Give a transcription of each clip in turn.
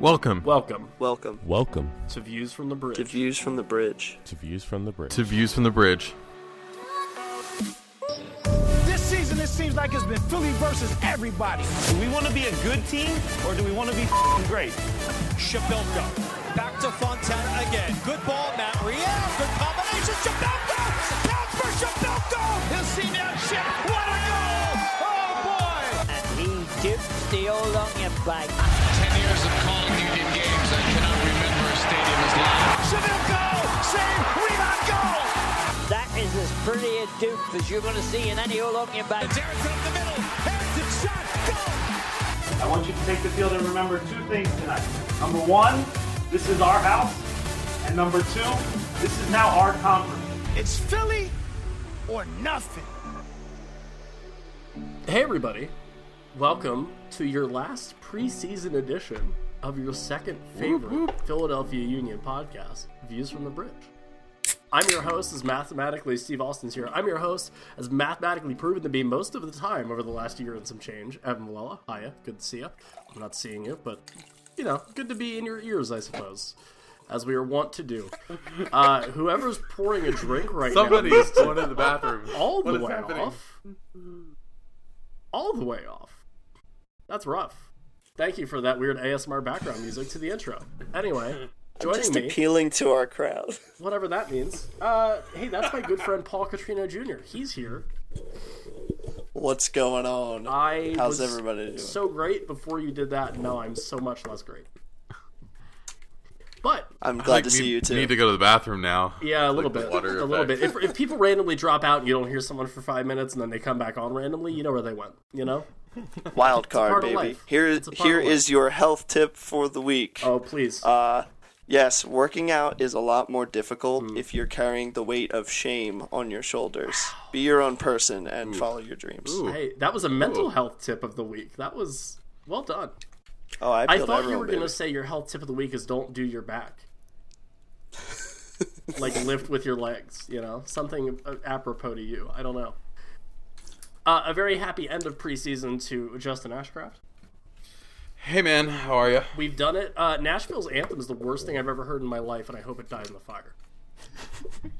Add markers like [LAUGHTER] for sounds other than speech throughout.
Welcome Welcome Welcome Welcome to Views from the Bridge. to Views from the Bridge. to Views from the Bridge. to Views from the Bridge. This season, it seems like it's been Philly versus everybody. Do we want to be a good team or do we want to be f***ing great? Przybyłko. Back to Fontana again. Good ball, Matt Real. Good combination. Przybyłko! Counts for Przybyłko! He'll see now shit. What a goal! Oh, boy! and he dips the old onion bag. Pretty a dupe as you're going to see in any old onion bag. Harrison up the middle. Harrison shot. Goal! I want you to take the field and remember two things tonight. Number one, this is our house. And number two, this is now our conference. It's Philly or nothing. Hey, everybody. Welcome to your last preseason edition of your second favorite Philadelphia Union podcast, Views from the Bridge. I'm your host, as mathematically Steve Austin's here. I'm your host, as mathematically proven to be most of the time over the last year and some change. Evan Malella, hiya, good to see you. I'm not seeing you, but you know, good to be in your ears, I suppose, as we are wont to do. [LAUGHS] Uh, whoever's pouring a drink right Somebody now, is going to the bathroom. [LAUGHS] all the is way off. All the way off. That's rough. Thank you for that weird ASMR background music to the intro. Anyway, joining Just me, appealing to our crowd. [LAUGHS] whatever that means. Uh, hey, that's my good friend Paul Catrino Jr. He's here. What's going on? I How's was everybody doing? so great before you did that. No, I'm so much less great. But I'm glad Like, to see you too. Need to go to the bathroom now. Yeah, a little Like bit. water a little bit. If, if people randomly drop out and you don't hear someone for five minutes and then they come back on randomly, you know where they went. You know? Wild card, baby. life. Here, It's a part here of life. is your health tip for the week. Oh, please. Uh, yes, working out is a lot more difficult Hmm. if you're carrying the weight of shame on your shoulders. Be your own person and follow your dreams. Ooh. hey, that was a mental Ooh. health tip of the week. That was well done. Oh, I, I feel thought you were going to say your health tip of the week is don't do your back. [LAUGHS] like lift with your legs, you know? Something uh, apropos to you. I don't know. Uh, a very happy end of preseason to Justin Ashcraft. Hey man, how are you? We've done it. Uh, Nashville's anthem is the worst thing I've ever heard in my life, and I hope it dies in the fire.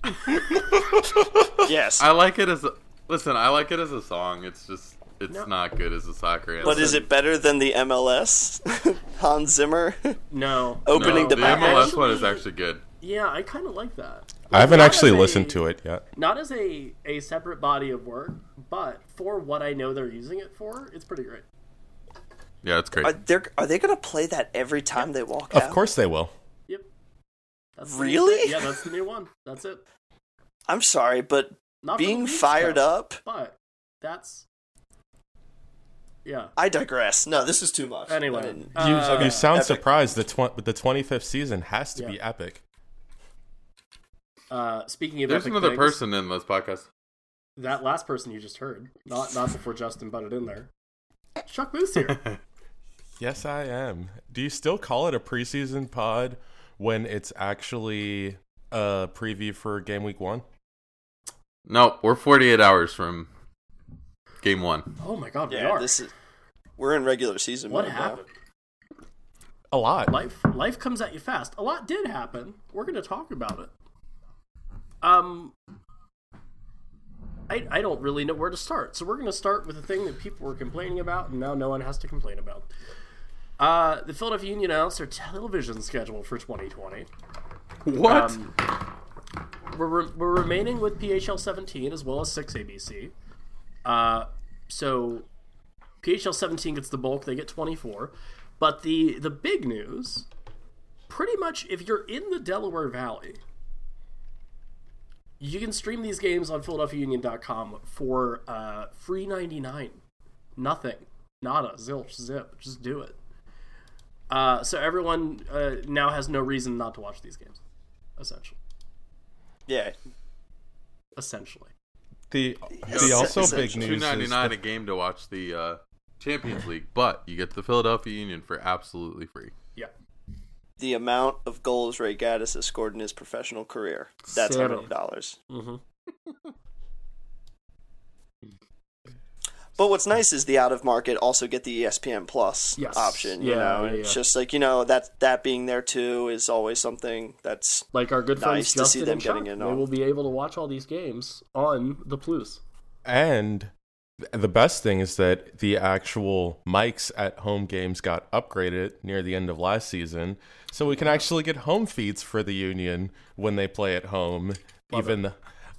[LAUGHS] Yes, I like it as a listen. I like it as a song. It's just it's No. not good as a soccer anthem. but is it better than the MLS? [LAUGHS] Hans Zimmer No. [LAUGHS] opening No, the the back. MLS one is Actually- actually good. Yeah, I kind of like that. I haven't actually as a- listened to it yet. Not as a, a separate body of work, but for what I know they're using it for, it's pretty great. Yeah, it's great. Are they are they gonna play that every time they walk Of out? Of course they will. Yep. That's Really? thing. Yeah, that's the new one. That's it. I'm sorry, but Not being fired though, up. but that's yeah. I digress. No, this is too much. Anyway, I You, uh, you sound epic. surprised. The tw- the 25th season has to Yeah. be epic. uh, speaking of There's epic another things, person in this podcast. That last person you just heard, not not before Justin butted in there. Chuck Moose here. [LAUGHS] Yes, I am. Do you still call it a preseason pod when it's actually a preview for game week one? No, we're 48 hours from game one. Oh my God, we are. this is. We're in regular season. what mode now. happened? A lot. life life comes at you fast. A lot did happen. We're going to talk about it. Um I, I don't really know where to start. So we're going to start with the thing that people were complaining about and now no one has to complain about. Uh, the Philadelphia Union announced their television schedule for 2020. What? Um, we're, re- we're remaining with PHL 17 as well as 6 ABC. Uh, so PHL 17 gets the bulk; they get 24. But the the big news, pretty much, if you're in the Delaware Valley, you can stream these games on PhiladelphiaUnion.com for uh, free 99. Nothing, nada, zilch, zip. Just do it. Uh, so everyone uh, now has no reason not to watch these games, essentially. Yeah, Essentially. The Yes. the also big news is 2.99 that- a game to watch the uh, Champions League, but you get the Philadelphia Union for absolutely free. Yeah. the amount of goals Ray Gaddis has scored in his professional career. That's Zero. hundred dollars. Mm-hmm. [LAUGHS] but what's nice is the out of market also get the ESPN Plus Yes. option. You Yeah, know, yeah, it's yeah. just like you know that that being there too is always something that's Like our good friends Nice to see Justin them and Chuck, getting in they will be able to watch all these games on the Plus. And the best thing is that the actual mics at home games got upgraded near the end of last season, so we can actually get home feeds for the Union when they play at home. even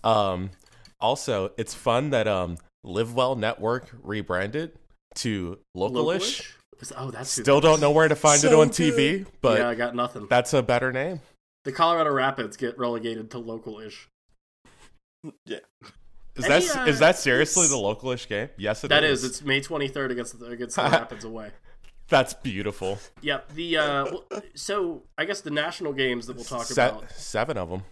um, also, it's fun that um, Live Well Network rebranded to Localish. Localish? Oh, that's Still that don't know where to find it So on TV, but yeah, I got nothing. that's a better name. The Colorado Rapids get relegated to local-ish. yeah. Is Any, that uh, is that seriously the localish game? Yes, it is. That is. It's May 23rd against the, against the [LAUGHS] Rapids away. That's beautiful. Yep. The uh, well, so I guess the national games that we'll talk Se- about. seven of them.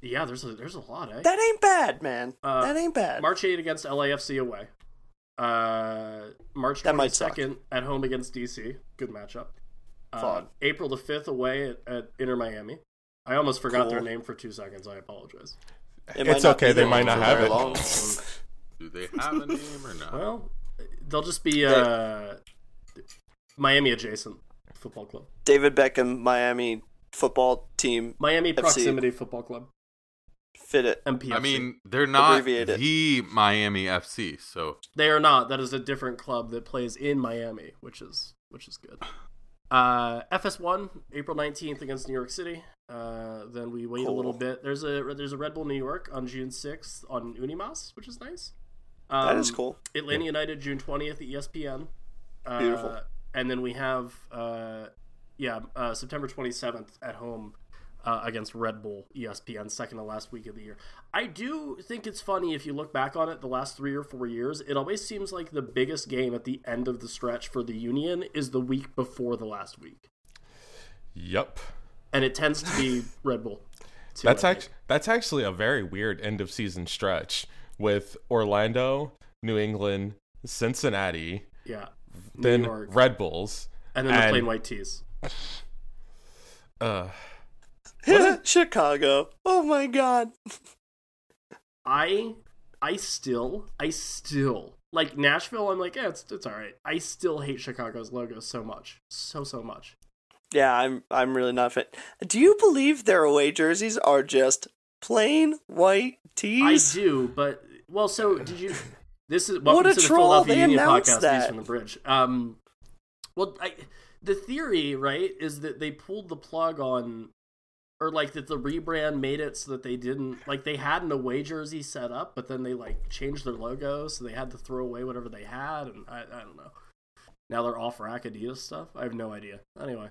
Yeah, there's a there's a lot, eh? That ain't bad, man. Uh, that ain't bad. March 8 against LAFC away. Uh, March That 22nd at home against DC. Good matchup. Uh, Fun. April the 5th away at, at Inter Miami. I almost forgot Cool. their name for two seconds. I apologize. It It's okay, they might not have it. long. [LAUGHS] Do they have a name or not? Well, they'll just be uh, Miami adjacent football club. David Beckham, Miami football team, Miami FC. Proximity Football Club. Fit it. MPFC. I mean, they're not Abbreviate it. the Miami FC, so They are not. That is a different club that plays in Miami, which is which is good. Uh, FS1 April 19th against New York City. Uh, then we wait a little bit. There's a there's a Red Bull New York on June 6th on Unimas, which is nice. That is Um, cool. Atlanta United June 20th at ESPN. Uh, Beautiful. And then we have uh, yeah uh, September 27th at home uh, against Red Bull ESPN second to last week of the year. I do think it's funny if you look back on it the last three or four years. It always seems like the biggest game at the end of the stretch for the Union is the week before the last week, Yep. and it tends to be [LAUGHS] Red Bull. too, That's actually that's actually a very weird end of season stretch with Orlando, New England, Cincinnati, yeah. then York, Red Bulls, and then the plain white tees. [LAUGHS] uh, [LAUGHS] Chicago. Oh my god. [LAUGHS] I I still I still like Nashville. I'm like, yeah, it's it's all right. I still hate Chicago's logo so much, so so much. Yeah, I'm I'm really not fan. Do you believe their away jerseys are just plain white tees? I do, but well, so did you? [LAUGHS] This is What a to the troll, Philadelphia they Union announced podcast. That. from the bridge. Um, well, I the theory right is that they pulled the plug on. Or like that the rebrand made it so that they didn't like they had an away jersey set up, but then they like changed their logo, so they had to throw away whatever they had, and I, I don't know. Now they're off rack Adidas stuff. I have no idea. Anyway,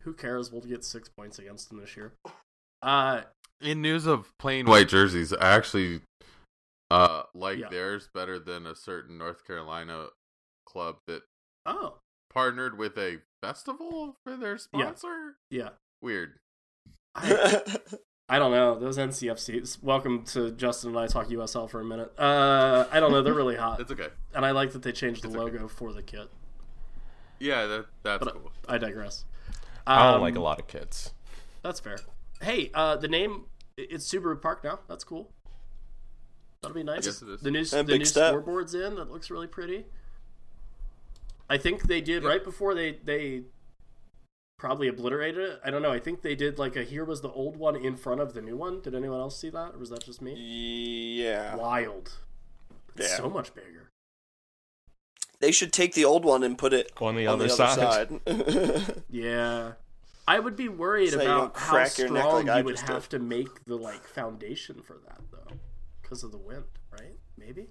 who cares? We'll get six points against them this year. Uh, in news of plain white jerseys, I actually uh like Yeah. theirs better than a certain North Carolina club that oh partnered with a festival for their sponsor. yeah, Weird. I, [LAUGHS] I don't know those NCFCs. Welcome to Justin and I talk USL for a minute. Uh, I don't know. They're really hot, [LAUGHS] It's okay. and I like that they changed the It's okay. logo for the kit. Yeah, that that's But cool. I digress. I don't Um, like a lot of kids. That's fair. Hey, uh, the name it's Subaru Park now. That's cool. That'll be nice. Yes, it is. The new A the new step. scoreboard's in. That looks really pretty. I think they did right before they they probably obliterated it. I don't know. I think they did like a here was the old one in front of the new one. Did anyone else see that, or was that just me? yeah. Wild. It's Yeah. so much bigger. They should take the old one and put it On the on other the side. other side. [LAUGHS] Yeah. I would be worried So about don't how crack your neck strong like I you would have did. to make the like foundation for that though, because of the wind, right? Maybe.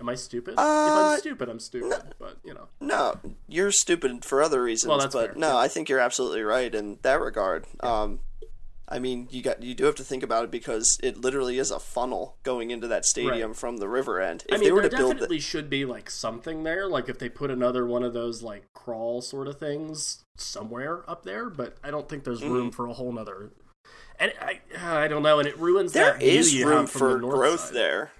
Am I stupid? if Uh, I'm stupid, I'm stupid. But you know, no, you're stupid for other reasons. Well, that's but fair, no, yeah. I think you're absolutely right in that regard. Um, I mean, you got you do have to think about it because it literally is a funnel going into that stadium Right. from the river end. If I they mean, were there to build definitely the, should be like something there. Like if they put another one of those like crawl sort of things somewhere up there, but I don't think there's room for a whole nother. And I, I don't know, and it ruins there that is room the for north growth side. there.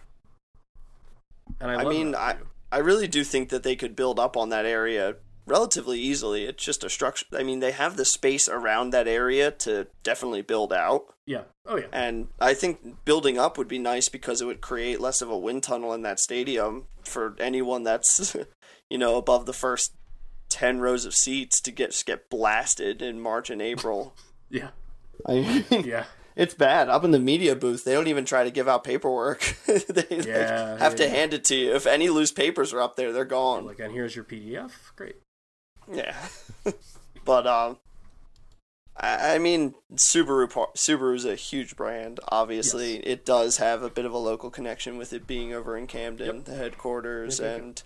And I, I love mean, that I. I really do think that they could build up on that area relatively easily. It's just a structure. I mean, they have the space around that area to definitely build out. Yeah. Oh yeah. And I think building up would be nice because it would create less of a wind tunnel in that stadium for anyone that's, [LAUGHS] you know, above the first 10 rows of seats to get get blasted in March and April. [LAUGHS] Yeah. I mean, [LAUGHS] Yeah. It's bad. Up in the media booth, they don't even try to give out paperwork. [LAUGHS] they like, Yeah, have to yeah. hand it to you. If any loose papers are up there, they're gone. Like, and here's your PDF. Great. Yeah, [LAUGHS] but um, I, I mean, Subaru Subaru's a huge brand. Obviously, it does have a bit of a local connection with it being over in Camden, Yep. the headquarters, Yep, yep, and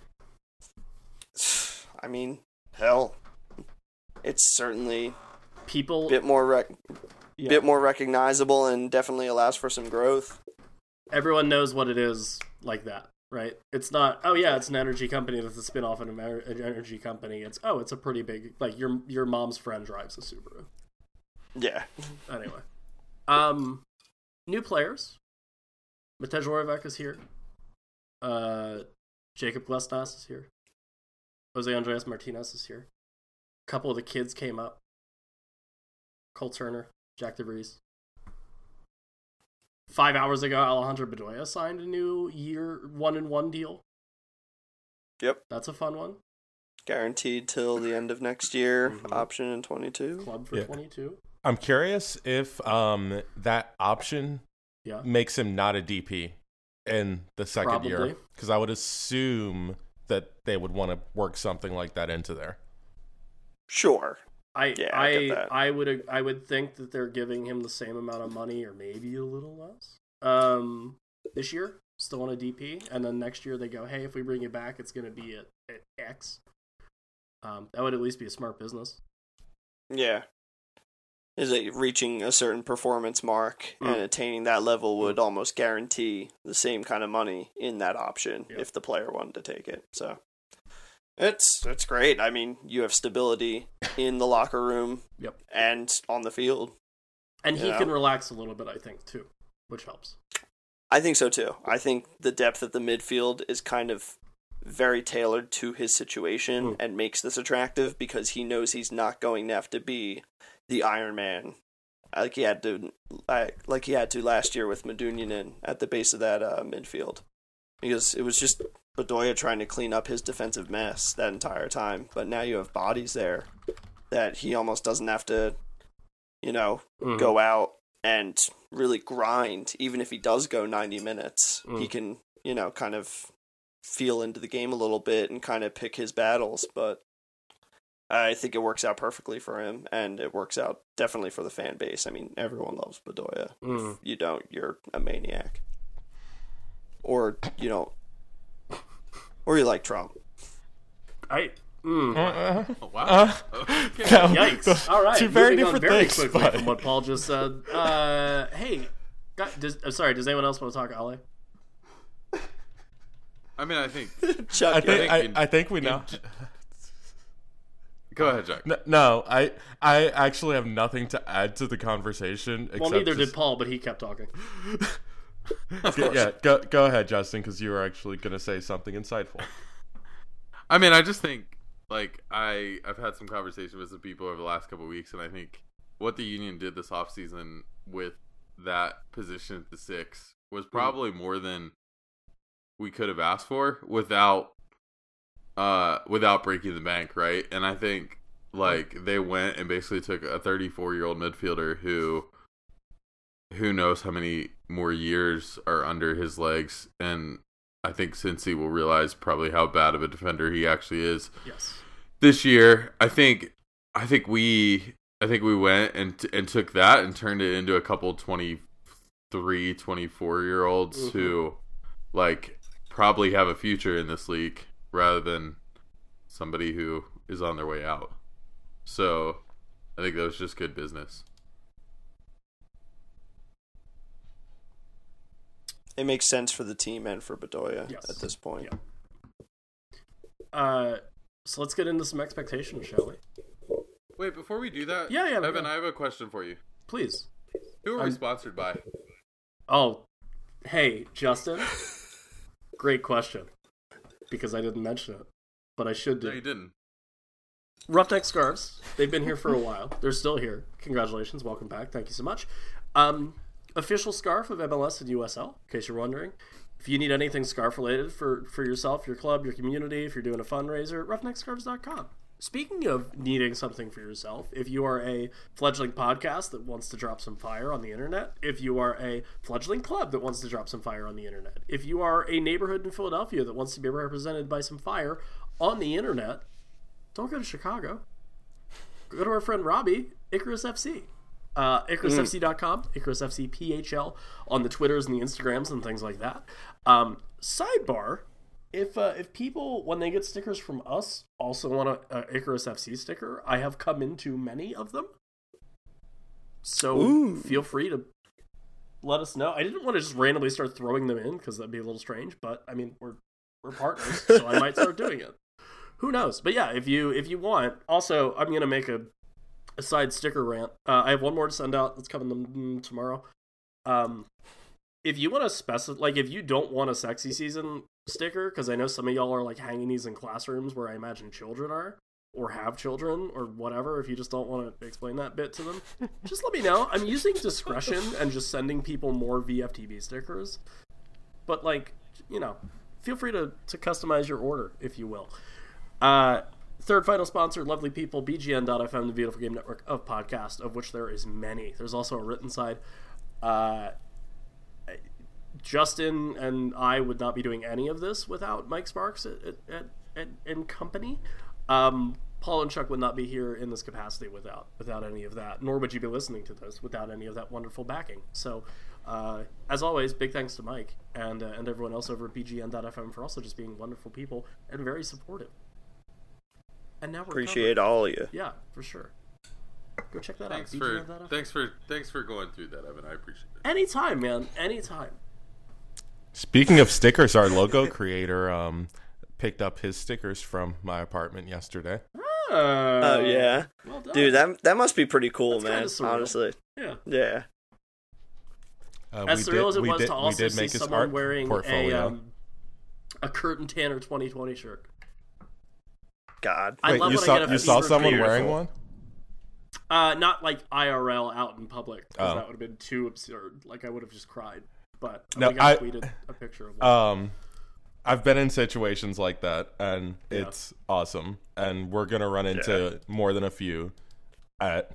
[SIGHS] I mean, hell, it's certainly People. a bit more rec- yeah. bit more recognizable and definitely allows for some growth. everyone knows what it is like that, right? It's not, oh yeah, it's an energy company that's a spin off of an an energy company. It's oh, it's a pretty big like your your mom's friend drives a Subaru. Yeah, Anyway, um, new players. Matej Oravec is here. Uh, Jacob Glesnes is here. Jose Andres Martinez is here. A couple of the kids came up. Cole Turner, Jack DeVries. Five hours ago, Alejandro Bedoya signed a new year one and one deal. Yep. That's a fun one. guaranteed till the end of next year. Mhm. Option in twenty two. Club for Yeah. 22. I'm curious if um that option Yeah. makes him not a DP in the second year because I would assume that they would want to work something like that into there. Sure. I Yeah, I I. I would I would think that they're giving him the same amount of money or maybe a little less. Um, this year still on a DP, and then next year they go, hey, if we bring you back, it's going to be at, at X. Um, that would at least be a smart business. Yeah. Is it reaching a certain performance mark Mm. and attaining that level would almost guarantee the same kind of money in that option Yep. if the player wanted to take it. So it's it's great. I mean, you have stability in the locker room Yep, and on the field. and he Yeah. can relax a little bit, I think, too, which helps. I think so too. I think the depth of the midfield is kind of very tailored to his situation Mm. and makes this attractive because he knows he's not going to have to be the Iron Man like he had to like, like he had to last year with Medunjanin at the base of that uh, midfield because it was just Bedoya trying to clean up his defensive mess that entire time. But now you have bodies there that he almost doesn't have to, you know, Mhm. go out and really grind. Even if he does go 90 minutes, he Mm. can, you know, kind of feel into the game a little bit and kind of pick his battles. But I think it works out perfectly for him, and it works out definitely for the fan base. I mean, everyone loves Bedoya. Mm. If you don't, you're a maniac. Or you don't, or you like Trump. I. Mm. Oh, wow. Uh, Okay. [LAUGHS] no, Yikes! All right, two very different very things. quickly but- from what Paul just said. Uh, hey, got, does, uh, sorry. Does anyone else want to talk Ali? I mean, I think. [LAUGHS] Chuck, I you're- think in- I, I think we know. Go ahead, Jack. No, no, I I actually have nothing to add to the conversation. Well, neither just- did Paul, but he kept talking. [LAUGHS] [LAUGHS] Yeah, go go ahead, Justin, because you were actually going to say something insightful. I mean, I just think like I I've had some conversations with some people over the last couple of weeks, and I think what the union did this offseason with that position at the six was probably more than we could have asked for without uh without breaking the bank, right? And I think like they went and basically took a 34 year old midfielder who who knows how many more years are under his legs and I think Cincy will realize probably how bad of a defender he actually is Yes. this year. I think I think we I think we went and and took that and turned it into a couple 23, 24 year olds Mhm. who like probably have a future in this league rather than somebody who is on their way out. So, I think that was just good business. It makes sense for the team and for Bedoya Yes. at this point. Yeah. Uh, so let's get into some expectations, shall we? Wait, before we do that, Yeah, yeah, Evan, yeah. I have a question for you. Please. Who are we sponsored by? Oh, hey, Justin. Great question. Because I didn't mention it, but I should No, you do. didn't. Roughneck Scarves. They've been here for a while. They're still here. Congratulations. Welcome back. Thank you so much. Um, official scarf of MLS and USL, in case you're wondering. If you need anything scarf related for, for yourself, your club, your community, if you're doing a fundraiser, roughneckscarves.com. Speaking of needing something for yourself, if you are a fledgling podcast that wants to drop some fire on the internet, if you are a fledgling club that wants to drop some fire on the internet, if you are a neighborhood in Philadelphia that wants to be represented by some fire on the internet, don't go to Chicago. Go to our friend Robbie, Icarus FC. Uh, IcarusFC.com, Icarus FC PHL on the Twitters and the Instagrams and things like that. Um, sidebar: If uh, if people when they get stickers from us also want a, a Icarus FC sticker, I have come into many of them. So feel free to let us know. I didn't want to just randomly start throwing them in because that'd be a little strange. But I mean, we're we're partners, so I might start doing it. Who knows? But yeah, if you if you want, also I'm gonna make a a side sticker rant. Uh, I have one more to send out that's coming tomorrow. Um, if you want to specify, like, if you don't want a sexy season sticker, because I know some of y'all are like hanging these in classrooms where I imagine children are, or have children, or whatever. If you just don't want to explain that bit to them, [LAUGHS] just let me know. I'm using discretion and just sending people more VFTB stickers. But like, you know, feel free to to customize your order if you will. Uh, third final sponsor, lovely people, BGN.FM, the beautiful game network of podcasts, of which there is many. There's also a written side. Uh, Justin and I would not be doing any of this without Mike Sparks at, at, at, and company. Um, Paul and Chuck would not be here in this capacity without without any of that. Nor would you be listening to this without any of that wonderful backing. So, uh, as always, big thanks to Mike and uh, and everyone else over at BGN.FM for also just being wonderful people and very supportive. And now we're Appreciate covered. all of you. Yeah, for sure. Go check that Thanks out. for BGN.FM. thanks for thanks for going through that, Evan. I appreciate it. Anytime, man. Anytime. Speaking of stickers, our logo [LAUGHS] creator um, picked up his stickers from my apartment yesterday. Oh, Oh yeah, Well done. dude, that that must be pretty cool, That's man. Honestly, Yeah. yeah. Uh, As we surreal did- as it was did- to also see make someone art wearing a portfolio. um, a Curtin Tanner 2020 shirt. God, I Wait, love you when I saw get a you saw fever someone dream. wearing one? Uh, not like IRL out in public because Oh. that would have been too absurd. Like I would have just cried. But I No, would've I- tweeted a picture of one. Um, I've been in situations like that, and Yeah. it's awesome. And we're gonna run into more than a few at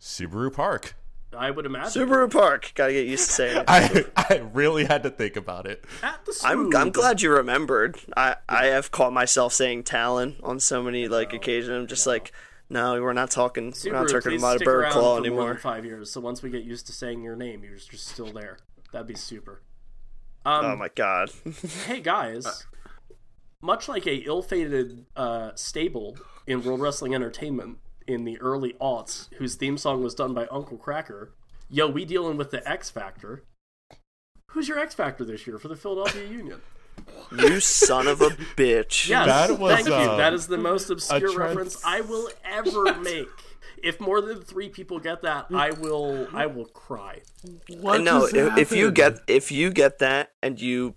Subaru Park. I would imagine Subaru Park. Gotta get used to [LAUGHS] saying it. I I really had to think about it. at the I'm I'm glad you remembered. I I have caught myself saying Talen on so many like occasions. I'm just like, no, we're not talking. we're not talking please about a stick bird around claw for more anymore. than five years. So once we get used to saying your name, you're just still there. That'd be super. Um, Oh my god. [LAUGHS] hey guys, much like a ill-fated uh, stable in World Wrestling Entertainment in the early aughts, whose theme song was done by Uncle Kracker, yo, we dealing with the X Factor. Who's your X Factor this year for the Philadelphia [LAUGHS] Union? you son of a bitch. Yes, That was, thank you. uh, That is the most obscure trans- reference I will ever make. If more than three people get that, I will. I will cry. What no, if, if you get if you get that and you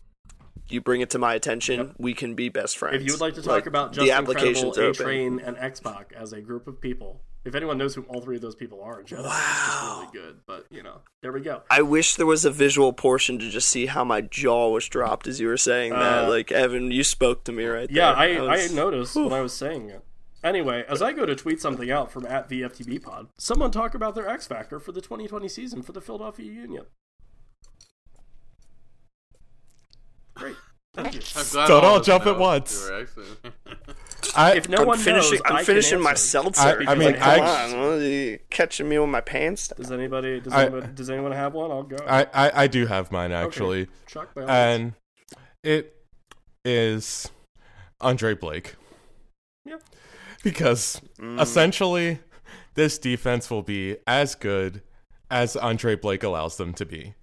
you bring it to my attention, we can be best friends. If you would like to talk about the Just applications Incredible, A-Train, and X Pac as a group of people, if anyone knows who all three of those people are, in general, really good. But you know, there we go. I wish there was a visual portion to just see how my jaw was dropped as you were saying that. Uh, Like Evan, you spoke to me right Yeah, there. I, was- I noticed when I was saying it. Anyway, as I go to tweet something out from at VFTB Pod, someone talk about their X Factor for the 2020 season for the Philadelphia Union. Great. Thank you. I'm glad Don't all of jump at once. you were excellent. I, If no I'm one finishing. knows, I I'm can finishing my seltzer. I- I mean, like, I- on, what you catching me with my pants. down? Does anybody? Does, I- anybody, does anyone have one? I'll go. I, I I do have mine Okay. actually, Chuck, by all and it is Andre Blake. Yeah. Because essentially, this defense will be as good as Andre Blake allows them to be.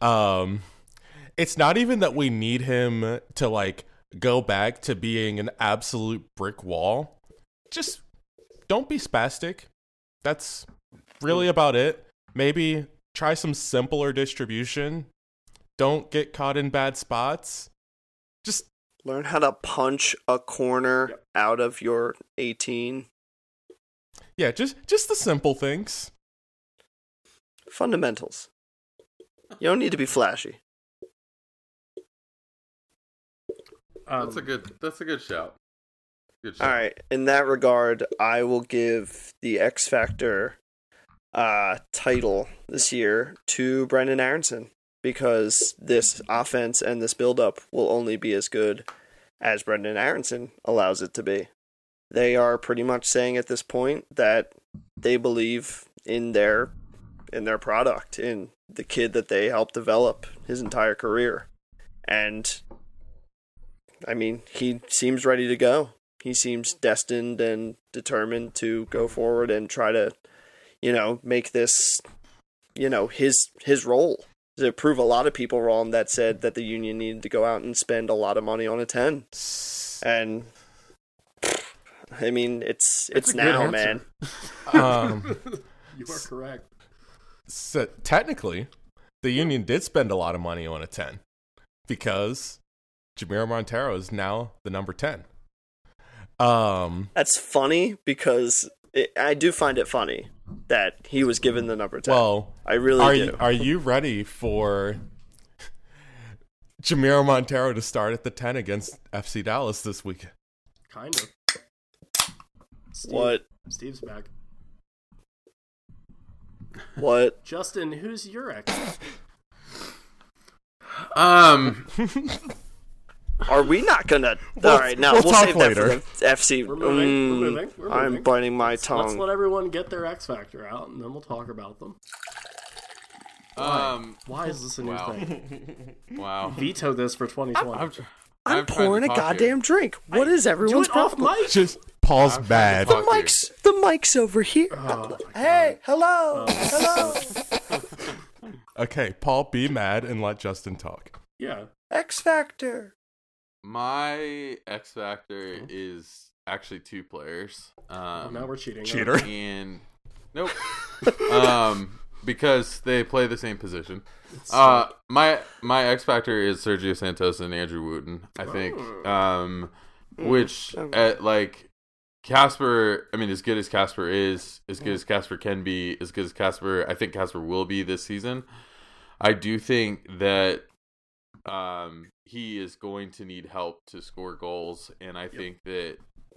Um, it's not even that we need him to like go back to being an absolute brick wall. Just don't be spastic. That's really about it. Maybe try some simpler distribution. Don't get caught in bad spots. Just Learn how to punch a corner out of your 18. Yeah, just just the simple things. Fundamentals. You don't need to be flashy. Um, That's a good. That's a good shout. Good shout. All right. In that regard, I will give the X Factor uh, title this year to Brenden Aaronson because this offense and this buildup will only be as good as Brenden Aaronson allows it to be. They are pretty much saying at this point that they believe in their in their product, in the kid that they helped develop his entire career. And I mean, he seems ready to go. He seems destined and determined to go forward and try to, you know, make this, you know, his his role. To prove a lot of people wrong that said that the union needed to go out and spend a lot of money on a ten. And I mean, it's it's, now, man. [LAUGHS] Um, [LAUGHS] you are correct. so technically, the Union did spend a lot of money on a 10 because Jamiro Monteiro is now the number 10. Um, That's funny because it, I do find it funny that he was given the number ten. well, I really are do. you, are you ready for Jamiro Monteiro to start at the 10 against FC Dallas this week? Kind of. Steve, what? Steve's back. What? Justin, who's your ex? [LAUGHS] Um. [LAUGHS] Are we not gonna? We'll- All right, now we'll we'll, talk save later. that for the FC. We're moving, we're Mm, moving, we're I'm biting my tongue. Let's tongue. let everyone get their X Factor out, and then we'll talk about them. Um. Why is this a new Wow. thing? [LAUGHS] Wow. Veto this for 2020. I'm, I'm, I'm trying to pouring a talk here. goddamn drink. What is Do everyone's it off mic. Just Paul's I'm bad. to talk here. Mike's the mic's over here. Oh, my hey, hello, Oh. hello. [LAUGHS] Okay, Paul, be mad and let Justin talk. Yeah. X Factor. My X Factor is actually two players. Um, Well, now we're cheating. Cheater. and nope. [LAUGHS] um, because they play the same position. Uh, my my X Factor is Sergio Santos and Andrew Wooten. I think. Oh. Um, which at like Casper, I mean, as good as Casper is, as good as Casper can be, as good as Casper, I think Casper will be this season. I do think that um, he is going to need help to score goals, and I think that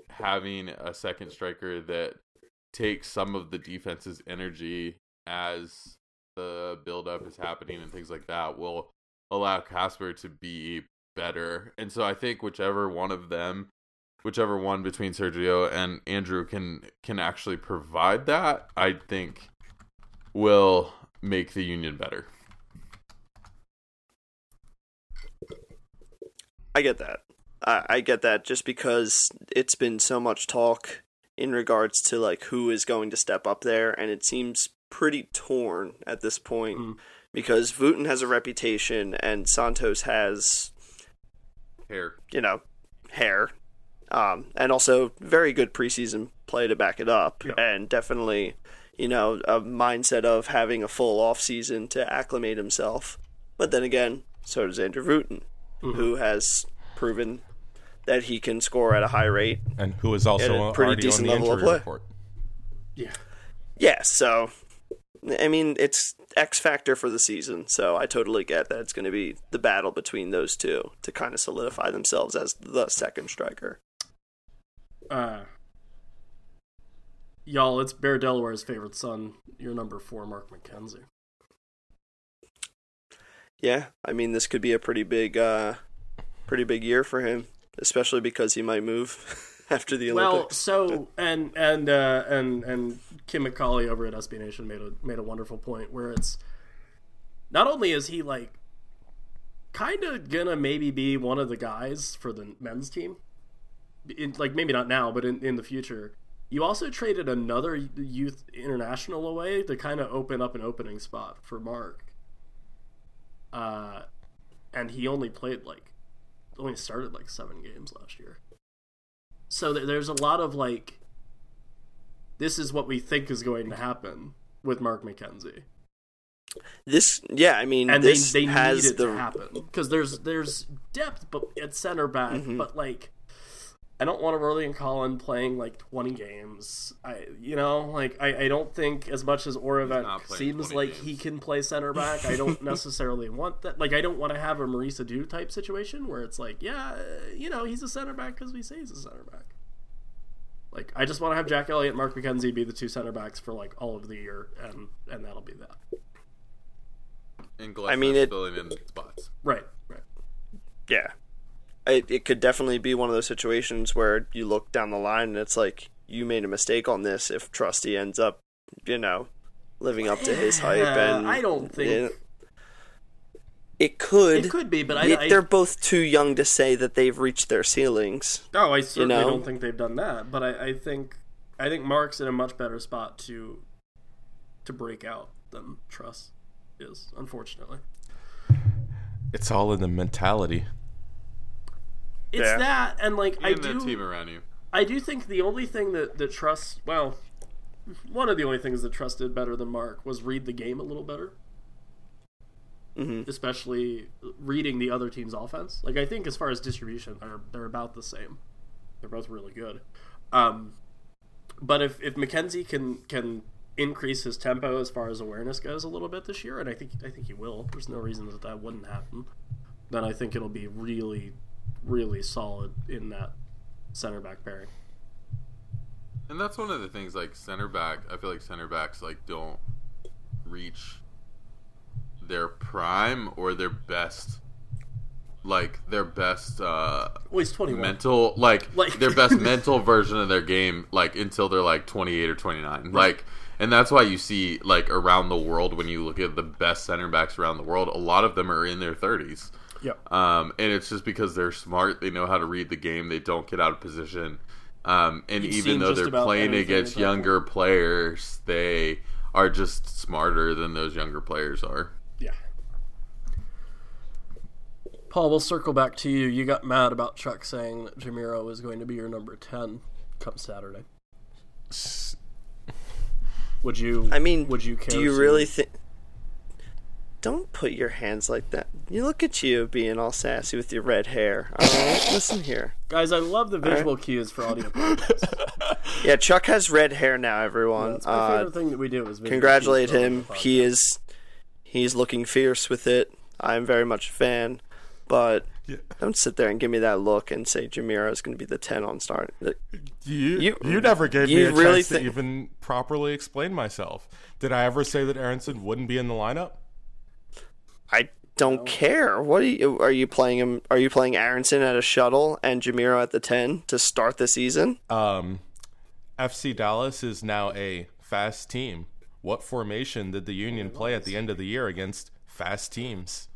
having a second striker that takes some of the defense's energy as the build-up is happening and things like that will allow Casper to be better. And so I think whichever one of them, whichever one between Sergio and Andrew can can actually provide that, I think will make the union better. I get that. I, I get that just because it's been so much talk in regards to like who is going to step up there, and it seems pretty torn at this point Mm. because Wooten has a reputation and Santos has Hair. you know hair, um, and also very good preseason play to back it up, Yeah. and definitely you know a mindset of having a full off season to acclimate himself. But then again, so does Andrew Wooten, who has proven that he can score at a high rate. And who is also a pretty decent level of play. report. Yeah. Yeah, so I mean it's X factor for the season, so I totally get that it's going to be the battle between those two to kind of solidify themselves as the second striker. Uh, y'all, it's Bear Delaware's favorite son. Your number four, Mark McKenzie. Yeah, I mean this could be a pretty big, uh, pretty big year for him, especially because he might move [LAUGHS] after the Olympics. Well, so and and uh, and and Kim McCauley over at SB Nation made a made a wonderful point where it's not only is he like kind of gonna maybe be one of the guys for the men's team, in, like maybe not now, but in in the future. You also traded another youth international away to kind of open up an opening spot for Mark. Uh, and he only played like only started like seven games last year. So th- there's a lot of like, this is what we think is going to happen with Mark McKenzie, This, yeah, I mean and this they they has need it the to happen because there's there's depth, but at center back, Mhm. but like I don't want Aurélien Collin playing like 20 games. I, you know, like I, I don't think as much as not Oravec seems like games. he can play center back. I don't [LAUGHS] necessarily want that. Like I don't want to have a Maurice Edu type situation where it's like, yeah, uh, you know, he's a center back because we say he's a center back. Like I just want to have Jack Elliott, Mark McKenzie be the two center backs for like all of the year, and and that'll be that. And I mean, Gillespie's it- filling in spots. Right, right. Yeah. It, it could definitely be one of those situations where you look down the line and it's like you made a mistake on this if Trusty ends up, you know, living up to his [SIGHS] hype. And I don't think it, it could. it could be, but I, Yet I they're both too young to say that they've reached their ceilings. Oh, I certainly know? don't think they've done that, but I, I think I think Mark's in a much better spot to to break out than Truss is, unfortunately. It's all in the mentality. It's Yeah. that, and like I And that team do, around you. I do think the only thing that that Truss, well, one of the only things that Truss did better than Mark was read the game a little better. Mhm. Especially reading the other team's offense. Like I think as far as distribution, they're they're about the same. They're both really good. Um, but if if McKenzie can can increase his tempo as far as awareness goes a little bit this year, and I think I think he will. There's no reason that that wouldn't happen. Then I think it'll be really, really solid in that center back pairing. And that's one of the things like center back, I feel like center backs like don't reach their prime or their best like their best uh Well, he's 21. mental like, Like- their best [LAUGHS] mental version of their game like until they're like 28 or 29 like and that's why you see like around the world when you look at the best center backs around the world a lot of them are in their 30s Yep. um, and it's just because they're smart they know how to read the game they don't get out of position um, and You've even though they're playing against at that younger players they are just smarter than those younger players are Yeah. Paul, we'll circle back to you. You got mad about Chuck saying that Jamiro was going to be your number 10 come Saturday. Would you I mean, would you care do you really think? Don't put your hands like that. You look at you being all sassy with your red hair. All right, listen here. Guys, I love the visual cues for audio. [LAUGHS] Yeah, Chuck has red hair now. Everyone, That's my uh, favorite thing that we do is congratulate him. He is he's looking fierce with it. I'm very much a fan, but don't sit there and give me that look and say Jamiro is going to be the ten on start. Look, You, You- you, never gave you me a really chance thi- to even properly explain myself. Did I ever say that Aaronson wouldn't be in the lineup? I don't care. What are you? Are you playing him? Are you playing Aaronson at a shuttle and Jamiro at the ten to start the season? Um, FC Dallas is now a fast team. What formation did the Union play at the end of the year against fast teams?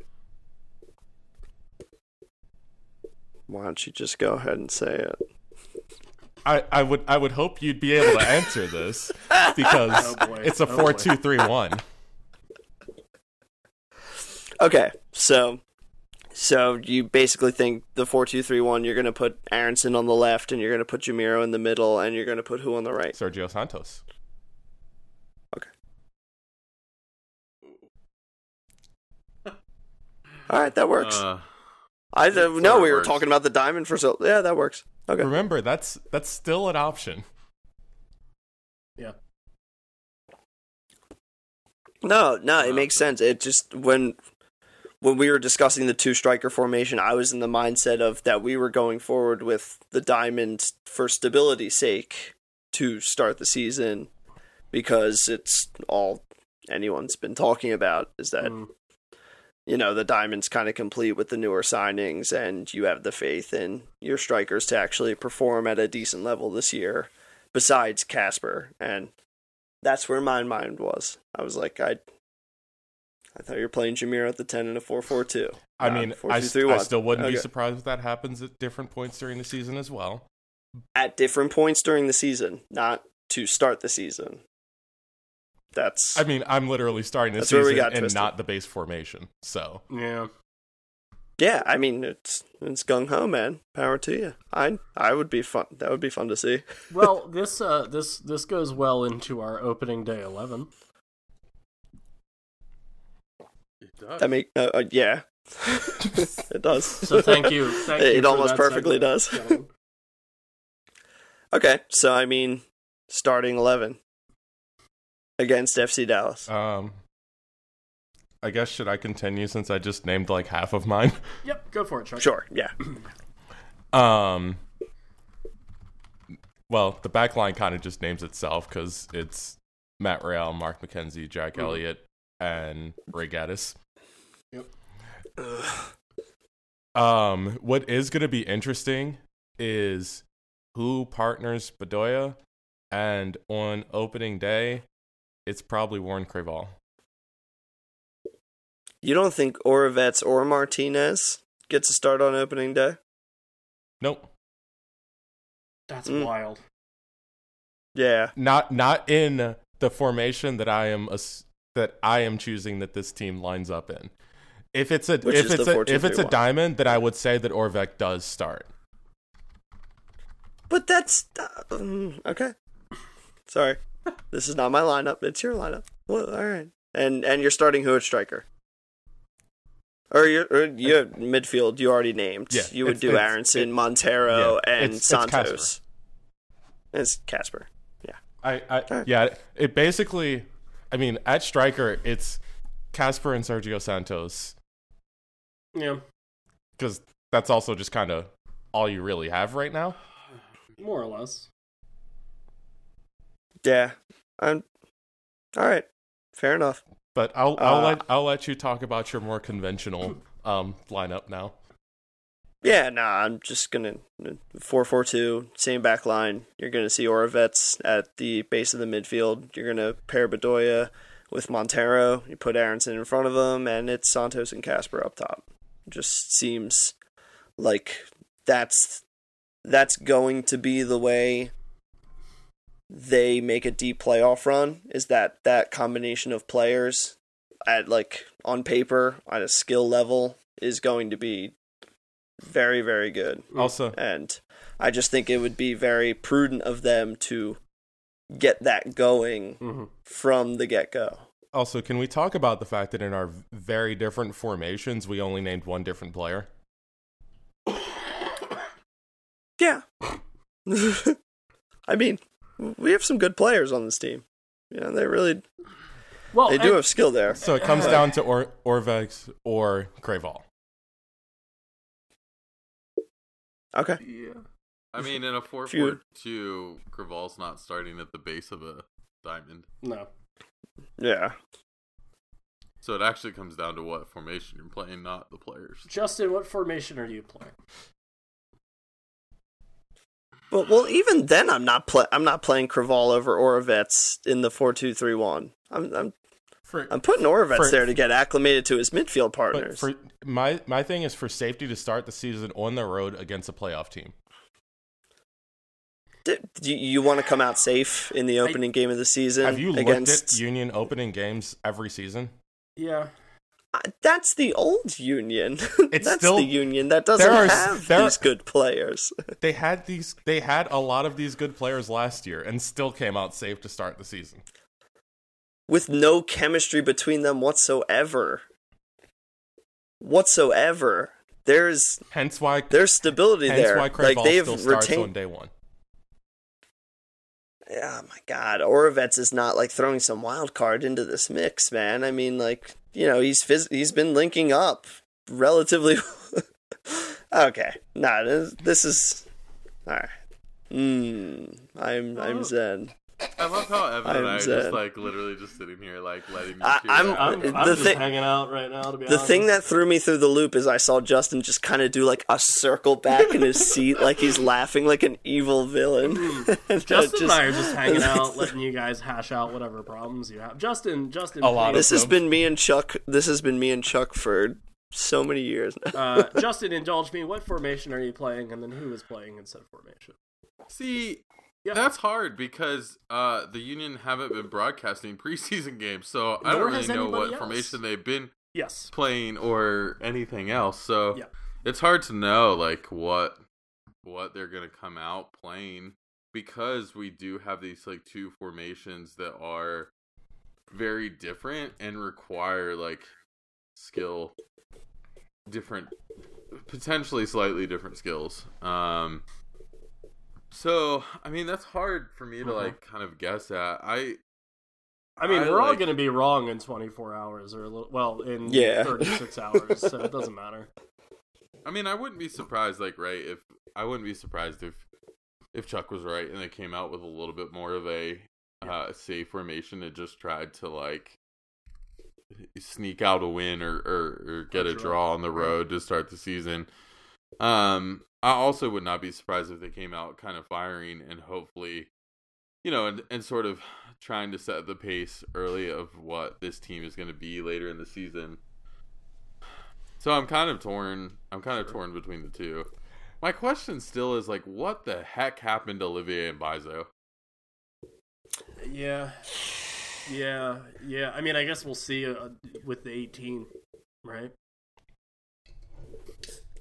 Why don't you just go ahead and say it? I, I would I would hope you'd be able to answer this because [LAUGHS] Oh, it's a Oh, boy. four two three one. Okay, so so you basically think the four two three one. You're going to put Aaronson on the left, and you're going to put Jamiro in the middle, and you're going to put who on the right? Sergio Santos. Okay. All right, that works. uh, I it no, sorta we were works. talking about the diamond for so. Yeah, that works. Okay. Remember that's that's still an option. Yeah. No, no, it makes sense. It just when when we were discussing the two striker formation, I was in the mindset of that we were going forward with the diamond for stability's sake to start the season because it's all anyone's been talking about is that Mm. you know the diamond's kind of complete with the newer signings and you have the faith in your strikers to actually perform at a decent level this year besides Casper and that's where my mind was. I was like I I thought you were playing Jameer at the 10 and a 4-4-2. I not mean, 4-2-3-1. I, st- I still wouldn't be surprised if that happens at different points during the season as well. At different points during the season, not to start the season. That's I mean, I'm literally starting the That's where we season got and twisted. not the base formation. So Yeah. Yeah, I mean it's it's gung ho, man. Power to you. I I would be fun. That would be fun to see. [LAUGHS] Well, this uh this this goes well into our opening day 11. It does. That make uh, uh, yeah, [LAUGHS] it does. So thank you. [LAUGHS] Thank It you for almost perfectly segment, does. [LAUGHS] Okay, so I mean, starting eleven against FC Dallas. Um, I guess should I continue since I just named like half of mine? Yep, go for it, Chuck. Sure, yeah. [CLEARS THROAT] Um, well, the back line kind of just names itself because it's Matt Real, Mark McKenzie, Jack Elliott, and Ray Gaddis. Yep. [SIGHS] Um, what is going to be interesting is who partners Bedoya, and on opening day, it's probably Warren Creavalle. You don't think Oravec or Martinez gets a start on opening day? Nope, That's Mm. wild. Yeah. not not in the formation that I am ass- that I am choosing that this team lines up in. If it's a Which if it's a if it's a diamond, then I would say that Oravec does start. But that's uh, mm, okay. Sorry, this is not my lineup. It's your lineup. Well, all right. And and you're starting who at striker? Or you're or you midfield. You already named. Yeah, you would do it's- Aaronson, it- Monteiro, yeah, and it's- it's Santos. Kacper. It's Kacper. Yeah. I, I yeah, it basically I mean, at striker it's Kacper and Sergio Santos Yeah, cuz that's also just kind of all you really have right now. more or less. Yeah. I'm. All right. Fair enough. But I'll I'll Uh, let I'll let you talk about your more conventional um lineup now. Yeah, no, I'm just gonna uh, four four two, same back line. You're gonna see Oravec at the base of the midfield. You're gonna pair Bedoya with Monteiro. You put Aaronson in front of them, and it's Santos and Kacper up top. Just seems like that's that's going to be the way they make a deep playoff run. Is that that combination of players at like on paper at a skill level is going to be very very good Also, and i just think it would be very prudent of them to get that going Mhm. from the get-go also can we talk about the fact that in our very different formations we only named one different player? [COUGHS] yeah [LAUGHS] i mean we have some good players on this team yeah they really Well, they do and- have skill there So it comes down to or Oravec or Creavalle. Okay Yeah. I mean, in a 4 Few- 4 2, Creavalle's not starting at the base of a diamond. no. yeah So it actually comes down to what formation you're playing, not the players. Justin, what formation are you playing? but well even then i'm not play- i'm not playing Creavalle over Oravec in the 4-2-3-1 i'm i'm For, i'm putting Oravec For- there to get acclimated to his midfield partners for my my thing is for safety to start the season on the road against a playoff team. D- do you, you want to come out safe in the opening game of the season Have you looked at Union opening games every season? Yeah. Uh, that's the old union [LAUGHS] It's that's still- the union that doesn't there are- have there- these good players [LAUGHS] They had these they had a lot of these good players last year and still came out safe to start the season. With no chemistry between them whatsoever. Whatsoever. There's Hence why there's stability hence there. why like they've still starts on retained day one. oh my god. Oravec is not like throwing some wild card into this mix man. I mean like you know he's phys- he's been linking up relatively [LAUGHS] okay. Nah this, this is all right. Mm, i'm i'm zen I love how Evan and I'm I are Zen. just like literally just sitting here like letting you I- hear I'm- I'm, The I'm just thing- hanging out right now, to be The honest. thing that threw me through the loop is I saw Justin just kind of do like a circle back in his [LAUGHS] seat, like he's laughing like an evil villain. [LAUGHS] And Justin just- and I are just hanging out, [LAUGHS] letting you guys hash out whatever problems you have. Justin, Justin, A lot of This has them. been me and Chuck. This has been me and Chuck for so many years. now. uh, Justin, indulge me. What formation are you playing, and then who is playing in said formation? See, Yeah. that's hard because uh, the Union haven't been broadcasting [LAUGHS] preseason games, so I don't really know what else. formation they've been Yes. playing or anything else. So Yeah. it's hard to know like what what they're gonna come out playing because we do have these like two formations that are very different and require like skill different potentially slightly different skills um So, I mean, that's hard for me to Mhm. like kind of guess at. I I mean, I we're all going to be wrong in 24 hours, or a little, well, in Yeah. [LAUGHS] 36 hours, so it doesn't matter. I mean, I wouldn't be surprised, like, right? If I wouldn't be surprised if if Chuck was right and they came out with a little bit more of a uh, safe formation and just tried to like sneak out a win or or, or get A a draw. draw on the road to start the season. Um, I also would not be surprised if they came out kind of firing and hopefully, you know, and, and sort of trying to set the pace early of what this team is going to be later in the season. So I'm kind of torn. I'm kind of torn between the two. My question still is like, what the heck happened to Olivier and Bizo? Yeah. Yeah, yeah. I mean, I guess we'll see uh, with the 18, right?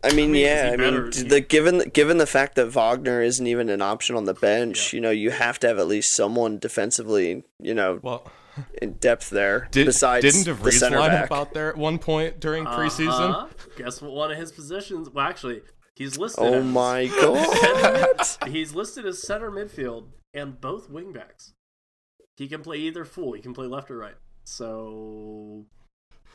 I mean, I mean, yeah. I mean, the given given the fact that Wagner isn't even an option on the bench, Yeah. you know, you have to have at least someone defensively, you know, Well, in depth there. [LAUGHS] did, besides didn't the DeVries center line back. up out there at one point during preseason? Uh-huh. Guess what? One of his positions. Well, actually, he's listed. Oh as my [LAUGHS] god! [LAUGHS] he's listed as center midfield and both wingbacks. He can play either full. He can play left or right. So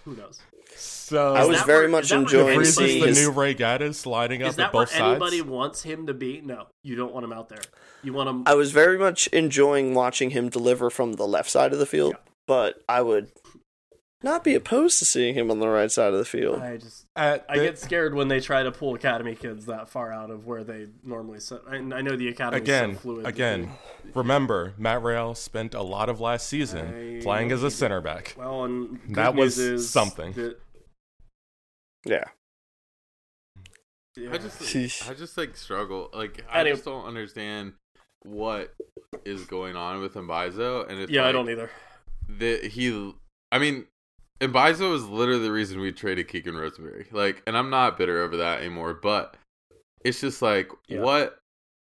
who knows? So I was very where- much is that where enjoying DeVries seeing the his. new Ray Gaddis lining up that at where both anybody wants him to be? No, you don't want him out there. You want him. I was very much enjoying watching him deliver from the left side of the field, but I would not be opposed to seeing him on the right side of the field. I just At I the- get scared when they try to pull academy kids that far out of where they normally sit. And I know the academy again, so fluid. that again. Remember, Matt Real spent a lot of last season I playing as a center back. well, and good That news was is something. that- Yeah. yeah. I just, Sheesh. [LAUGHS] I just like struggle. Like, I Anyway. just don't understand what is going on with Mbaizo. And if yeah, I don't either. that he I mean Mbaizo is literally the reason we traded Keegan Rosenberry. Like and I'm not bitter over that anymore, but it's just like Yeah. what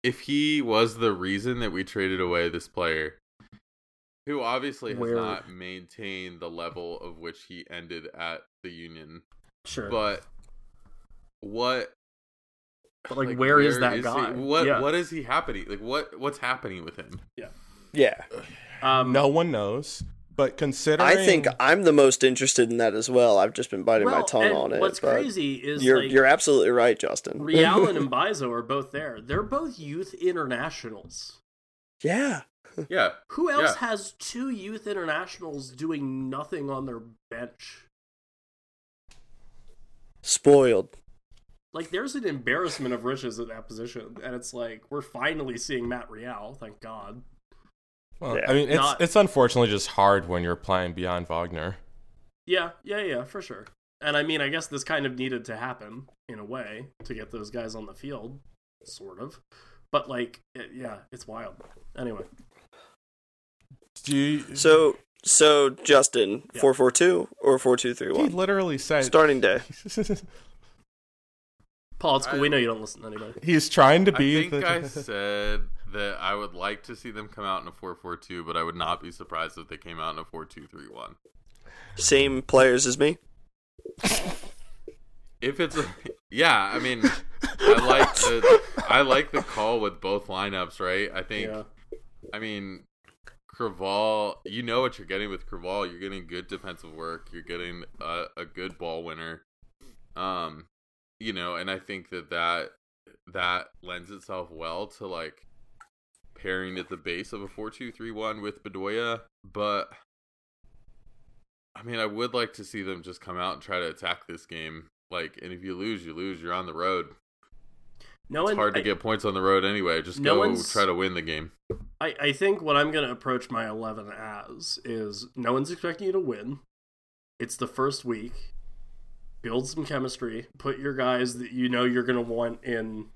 if he was the reason that we traded away this player who obviously has Where- not maintained the level of which he ended at the union. Sure, But what But, like, where is that he? guy? What Yeah. what is he happening? Like what what's happening with him? Yeah. um, No one knows, but considering I think I'm the most interested in that as well. I've just been biting my tongue and on it. What's crazy is You're like, you're absolutely right, Justin. Real and [LAUGHS] Mbaizo are both there. They're both youth internationals. yeah. Yeah. [LAUGHS] Who else Yeah. has two youth internationals doing nothing on their bench? Spoiled. Like, there's an embarrassment of riches at that position, and it's like we're finally seeing Matt Real. Thank God. Well, Yeah. I mean, it's Not- it's unfortunately just hard when you're playing beyond Wagner. Yeah, yeah, yeah, for sure. And I mean, I guess this kind of needed to happen in a way to get those guys on the field, sort of. But like, it, yeah, it's wild. Anyway, Do you, So so Justin, Yeah. four four two or four two three he literally said Starting day. Paul, it's cool. I- we know you don't listen to anybody. he's trying to be. I be think the [LAUGHS] I said that I would like to see them come out in a 4-4-2, but I would not be surprised if they came out in a 4-2-3-1. Same players as me. If it's a yeah, I mean, I like the I like the call with both lineups, right? I think Yeah, I mean, Creavalle, you know what you're getting with Creavalle. You're getting good defensive work. You're getting a, a good ball winner. Um, you know, and I think that that that lends itself well to like pairing at the base of a four-two-three-one with Bedoya. But I mean, I would like to see them just come out and try to attack this game. Like, and if you lose, you lose. You're on the road. no It's one. hard to I, get points on the road anyway. Just No go try to win the game. I, I think what I'm going to approach my 11 as is no one's expecting you to win. It's the first week. Build some chemistry. Put your guys that you know you're going to want in,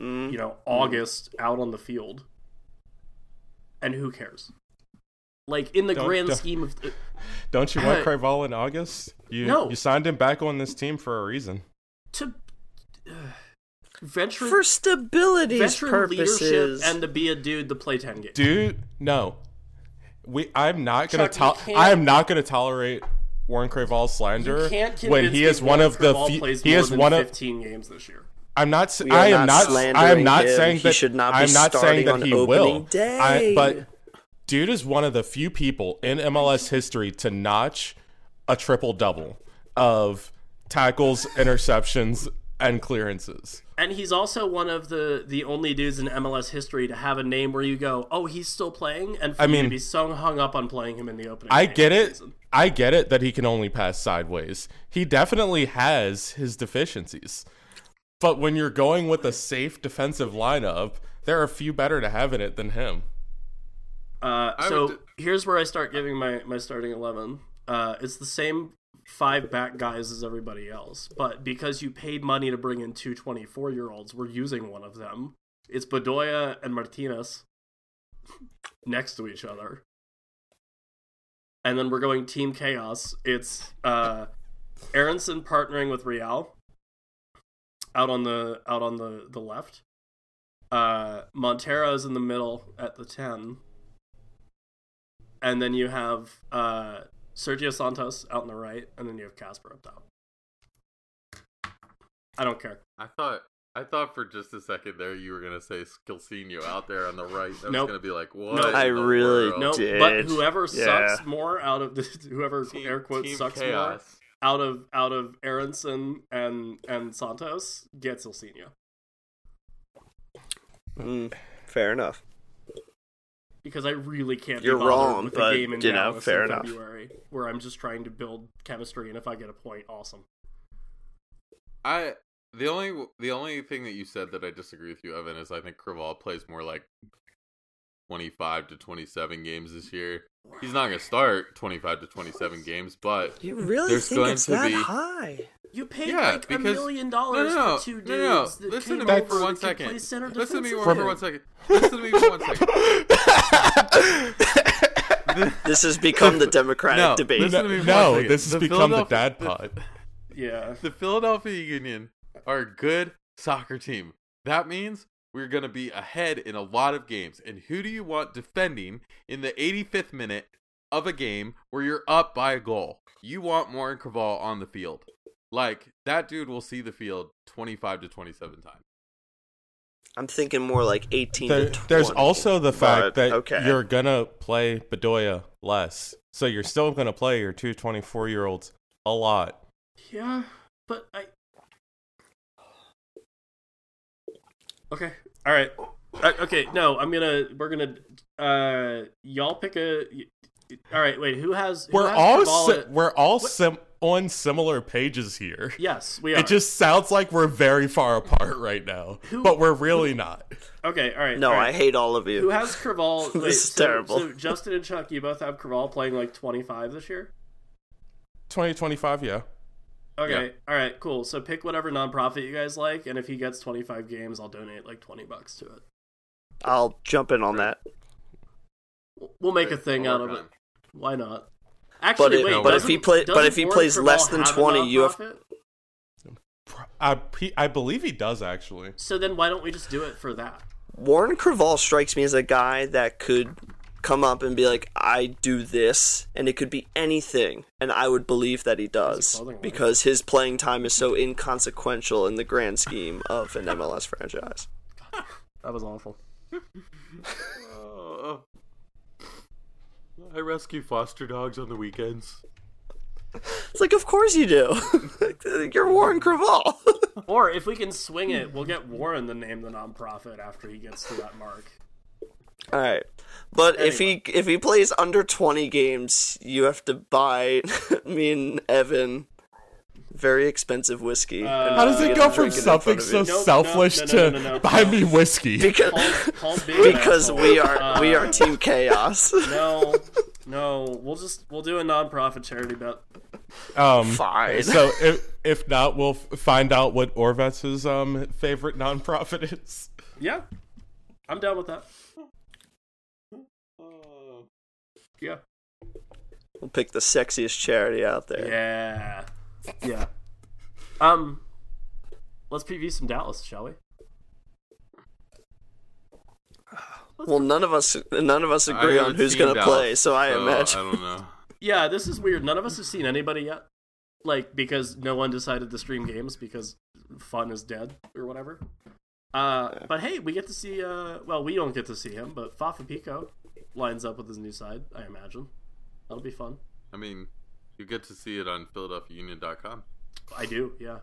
Mm. you know, August out on the field. And who cares? Like in the Don't- grand don't- scheme of [LAUGHS] Don't you Uh, want Creavalle in August? You No. you signed him back on this team for a reason. to uh, veteran For stability, veteran purposes. leadership and to be a dude to play 10 games. Dude, no. We I'm not gonna Chuck, to- I am not gonna tolerate Warren Creavalle slander when he is one of the fe- he is than one of 15 games this year. I'm not. s- We are I am not not. I am not him. saying He that. should not I'm not saying that he will. day. I, but dude is one of the few people in MLS history to notch a triple double of tackles, interceptions, and clearances. And he's also one of the the only dudes in MLS history to have a name where you go, "Oh, he's still playing," and for I you to mean- be so hung up on playing him in the opening. I get it. season. I get it that he can only pass sideways. He definitely has his deficiencies. But when you're going with a safe defensive lineup, there are a few better to have in it than him. Uh, so would here's where I start giving my my starting eleven. Uh, it's the same five back guys as everybody else, but because you paid money to bring in two 24 year olds, we're using one of them. It's Bedoya and Martinez next to each other, and then we're going Team Chaos. It's uh, Aaronson partnering with Real out on the out on the the left. Uh, Monteiro's in the middle at the ten and then you have uh, Sergio Santos out on the right, and then you have Kacper up top. I don't care. I thought I thought for just a second there you were gonna say Skilsinho out there on the right. I was gonna be like, what? Nope. I really? No, Did. but whoever Yeah. sucks more out of the [LAUGHS] whoever Team- air quotes team sucks more chaos. Out of out of Aaronson and and Santos gets Ilsinho Mm, fair enough. because I really can't. You're be wrong, with but, the game in you know, Dallas fair in enough. February, where I'm just trying to build chemistry, and if I get a point, awesome. I the only the only thing that you said that I disagree with you, Evan, is I think Creavalle plays more like twenty five to twenty seven games this year. He's not gonna start twenty five to twenty seven games, but You really There's think going it's to that be- high? You paid Yeah, like a million dollars no, no, for two dudes no, no. that Listen to me for one that could second. play center Listen to me for one second. Listen to me for one second. [LAUGHS] This has become the Democratic No, debate. listen to me for no, this has The become the Philadelphia- dad the- pod. Yeah, The Philadelphia Union are a good soccer team. That means we're going to be ahead in a lot of games. And who do you want defending in the 85th minute of a game where you're up by a goal? You want Warren Creavalle on the field. Like, that dude will see the field 25 to 27 times. I'm thinking more like 18 There- to 20. there's also the fact but, that okay. you're gonna play Bedoya less, so you're still gonna play your two 24 year olds a lot. yeah, but I. Okay, all right, Uh, okay. No, I'm gonna. We're gonna. Uh, y'all pick a. All right, wait. Who has? Who We're has all Creavalle si- at- we're all What? sim- on similar pages here. Yes, we are. It just sounds like we're very far apart right now, Who- but we're really not. okay. All right. No, all I hate all of you. Who has Creavalle? [LAUGHS] This wait, is so, terrible. So Justin and Chuck, you both have Creavalle playing like 25 this year. 2025, yeah. Okay. Yeah. All right. Cool. So pick whatever nonprofit you guys like, and if he gets 25 games, I'll donate like 20 bucks to it. I'll jump in on that. We'll make a thing out of it. Why not? Actually, it- wait. but if he doesn't- play- but if he plays less than 20, you have- I, I believe he does actually. So then why don't we just do it for that? Warren Craval strikes me as a guy that could come up and be like, I do this, and it could be anything, and I would believe that he does clothing line. because his playing time is so inconsequential in the grand scheme of an [LAUGHS] MLS franchise. That was awful. Oh. I rescue foster dogs on the weekends. It's like, of course you do. [LAUGHS] You're Warren Creavalle. [LAUGHS] Or if we can swing it, we'll get Warren to name the nonprofit after he gets to that mark. All right. But if he if he plays under 20 games, you have to buy [LAUGHS] me and Evan very expensive whiskey. and How does it go from drink it in something so you. Nope, selfless no, no, no, to no, no, no. buy me whiskey? because Call, call [LAUGHS] because asshole. we are we are Uh, team chaos. [LAUGHS] No, no. We'll just we'll do a nonprofit charity bet. Um, Fine. so if if not, we'll find out what Oravec's um favorite nonprofit is. Yeah, I'm down with that. Yeah. We'll pick the sexiest charity out there. Yeah. Yeah. Um, let's preview some Dallas, shall we? Well, none of us none of us agree on who's going to play, so I imagine I don't know. [LAUGHS] Yeah, this is weird. None of us have seen anybody yet. Like because no one decided to stream games because fun is dead or whatever. Uh, but hey, we get to see. Uh, well, we don't get to see him, but Fafa Picault lines up with his new side. I imagine that'll be fun. I mean, you get to see it on PhiladelphiaUnion.com. I do, yeah.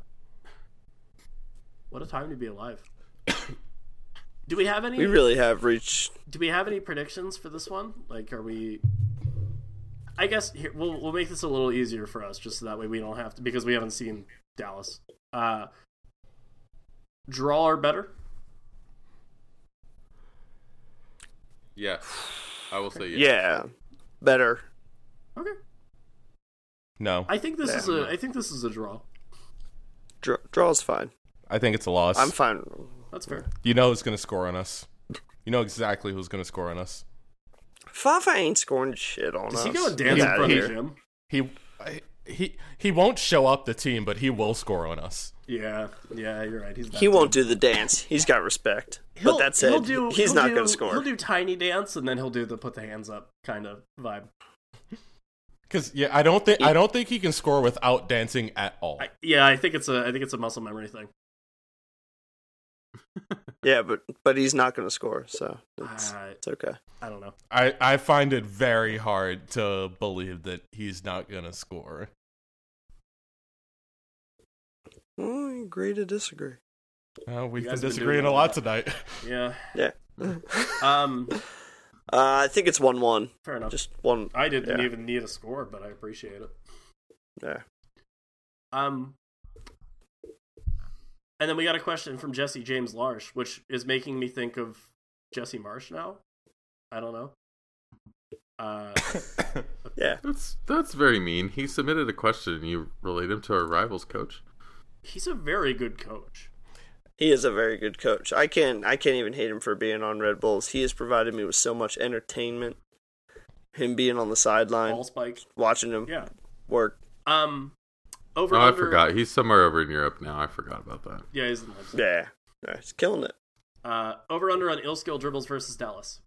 What a time to be alive. [COUGHS] do we have any? We really have reached. do we have any predictions for this one? Like, are we? I guess here, we'll we'll make this a little easier for us, just so that way we don't have to because we haven't seen Dallas. Uh, draw or better? Yeah, I will say yes. Yeah, better. Okay. No, I think this Yeah. is a I think this is a draw. Draw, draw's fine. I think it's a loss. I'm fine. That's fair. You know who's going to score on us. You know exactly who's going to score on us. Fafa ain't scoring shit on us. Is us. he going to dance Get in outta front here. of Jim? He he he won't show up the team, but he will score on us. Yeah, yeah, you're right. He's that He won't do the dance. He's got respect. He'll- but that he'll said, do- he's he'll not do- going to score. He'll do tiny dance and then he'll do the put the hands up kind of vibe. Because yeah, I don't think I don't think he can score without dancing at all. I, yeah, I think it's a I think it's a muscle memory thing. [LAUGHS] Yeah, but but he's not going to score, so it's, Uh, it's okay. I don't know. I I find it very hard to believe that he's not going to score. Oh, I agree to disagree. Uh, we've You been guys been disagreeing a a lot lot. tonight. Yeah. [LAUGHS] Yeah. [LAUGHS] Um. Uh, I think it's one one. Fair enough. Just one. I didn't yeah. even need a score, but I appreciate it. Yeah. Um. And then we got a question from Jesse James Larsh, which is making me think of Jesse Marsch now. I don't know. Uh, [LAUGHS] Yeah. That's that's very mean. He submitted a question and you relate him to our rivals coach. He's a very good coach. He is a very good coach. I can't I can't even hate him for being on Red Bulls. He has provided me with so much entertainment. Him being on the sideline, Ball spike. watching him Yeah. work. Um. Over. Oh, I under- forgot. He's somewhere over in Europe now. I forgot about that. Yeah, he's in Leipzig. Yeah. yeah he's killing it. Uh, over under on ill skill dribbles versus Dallas.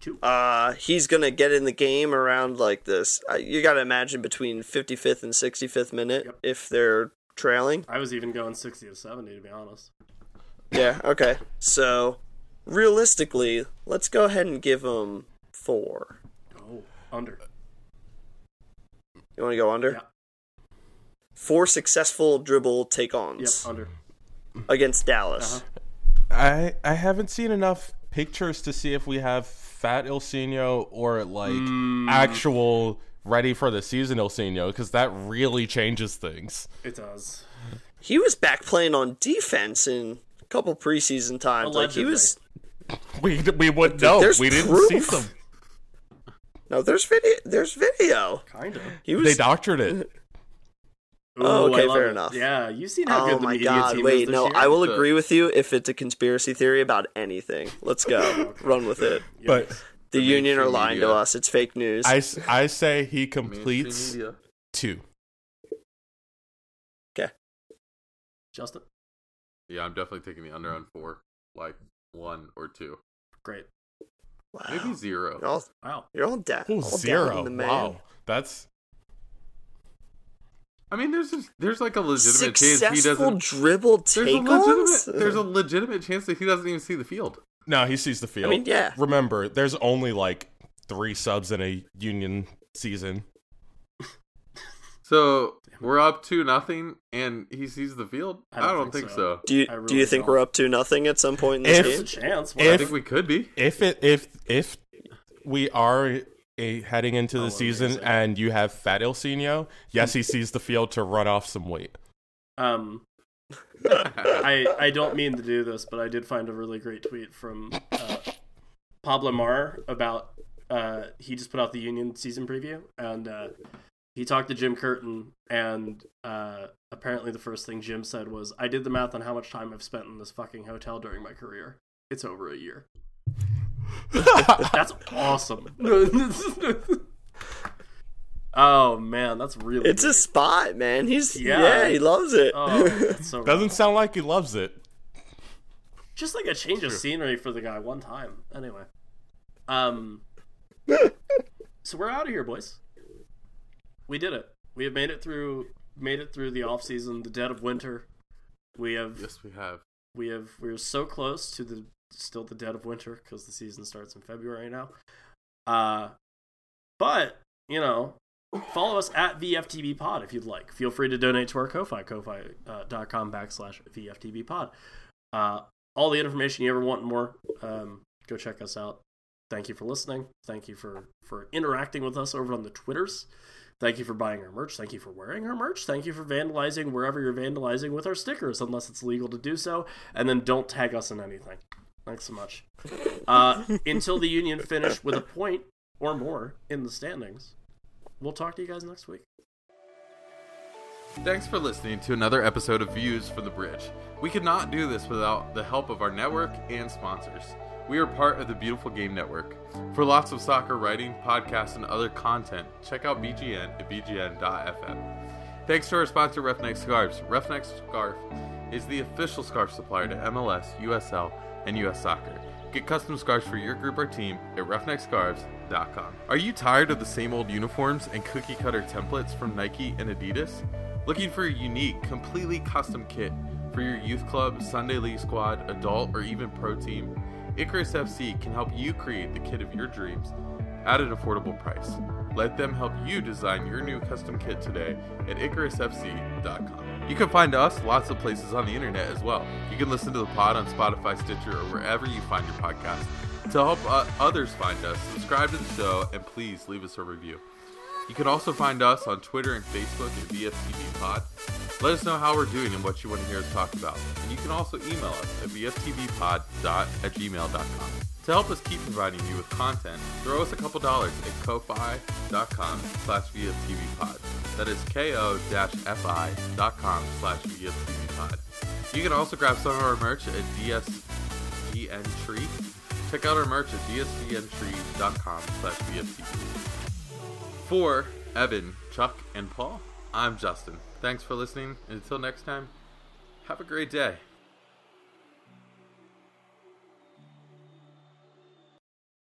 Two. Uh, he's gonna get in the game around like this. Uh, you got to imagine between 55th and 65th minute Yep. if they're trailing. I was even going sixty to seventy to be honest. Yeah. Okay. So, realistically, let's go ahead and give him four. Oh, under. You want to go under? Yeah. Four successful dribble take-ons under. against Dallas. Uh-huh. I I haven't seen enough pictures to see if we have fat Ilsinho or like Mm. actual ready for the season Ilsinho because that really changes things. It does. He was back playing on defense in a couple preseason times. Like he was. We we would know. there's We didn't proof. see them. No, there's video. There's video. Kind of. He was. They doctored it. Oh, okay, fair it. enough. Yeah, you've seen how Oh good the my media god! team Wait, is this no, year. I will The- agree with you if it's a conspiracy theory about anything. Let's go, [LAUGHS] run with it. But The, union are mainstream lying to us. It's fake news. I, I say he completes two. two. Justin, Yeah, I'm definitely taking the under on four, like one or two, great. wow. maybe zero. You're all, Wow. you're all, da- Oh, all down zero. in the man. Wow, that's I mean, there's just, there's like a legitimate chance he doesn't. dribble There's a take-ons. legitimate. There's a legitimate chance that he doesn't even see the field. no. He sees the field. I mean, yeah. Remember, there's only like three subs in a union season. So we're up to nothing, and he sees the field. I I don't don't, think think, so. so. Do you I do you think don't. we're up to nothing at some point in this If- There's game? a chance. I If- think we could be. If it if if we are a, heading into the Oh, season amazing. and you have Fat Ilsinho, yes, he sees the field to run off some weight. Um, [LAUGHS] I I don't mean to do this, but I did find a really great tweet from uh, Pablo Maurer about uh, he just put out the Union season preview, and uh, he talked to Jim Curtin, and uh, apparently the first thing Jim said was, "I did the math on how much time I've spent in this fucking hotel during my career. It's over a year." [LAUGHS] That's awesome. oh man, that's really It's a spot, man. He's Yeah. yeah, he loves it. Oh, so [LAUGHS] Doesn't sound like he loves it. just like a change of scenery for the guy one time. Anyway, um, so we're out of here, boys. We did it. We have made it through made it through the off season, the dead of winter. We have Yes, we have. we have we're so close to the still the dead of winter because the season starts in February now. Uh, but you know, follow us at VFTB Pod if you'd like. Feel free to donate to our Ko-fi, ko-fi.com backslash VFTB Pod. Uh, all the information you ever want and more, um, go check us out. Thank you for listening. Thank you for for interacting with us over on the Twitters. Thank you for buying our merch. Thank you for wearing our merch. Thank you for vandalizing wherever you're vandalizing with our stickers, unless it's legal to do so. And then don't tag us in anything. Thanks so much. Uh, until the Union finish with a point or more in the standings, we'll talk to you guys next week. Thanks for listening to another episode of Views from the Bridge. We could not do this without the help of our network and sponsors. We are part of the Beautiful Game Network. For lots of soccer writing, podcasts, and other content, check out BGN at bgn.fm. Thanks to our sponsor, Roughneck Scarves. Roughneck Scarf is the official scarf supplier to MLS, USL, and US Soccer. Get custom scarves for your group or team at roughneckscarves.com. Are you tired of the same old uniforms and cookie cutter templates from Nike and Adidas? Looking for a unique, completely custom kit for your youth club, Sunday league squad, adult, or even pro team? Icarus FC can help you create the kit of your dreams at an affordable price. Let them help you design your new custom kit today at IcarusFC.com. You can find us lots of places on the internet as well. You can listen to the pod on Spotify, Stitcher, or wherever you find your podcast. To help uh, others find us, subscribe to the show and please leave us a review. You can also find us on Twitter and Facebook at VFTB Pod. Let us know how we're doing and what you want to hear us talk about. And you can also email us at vftbpod at gmail.com. To help us keep providing you with content, throw us a couple dollars at ko-fi.com slash vftbpod. That is ko-fi.com slash vftbpod. You can also grab some of our merch at DSVN Tree. Check out our merch at dsvntree.com slash. For Evan, Chuck, and Paul, I'm Justin. Thanks for listening, and until next time, have a great day.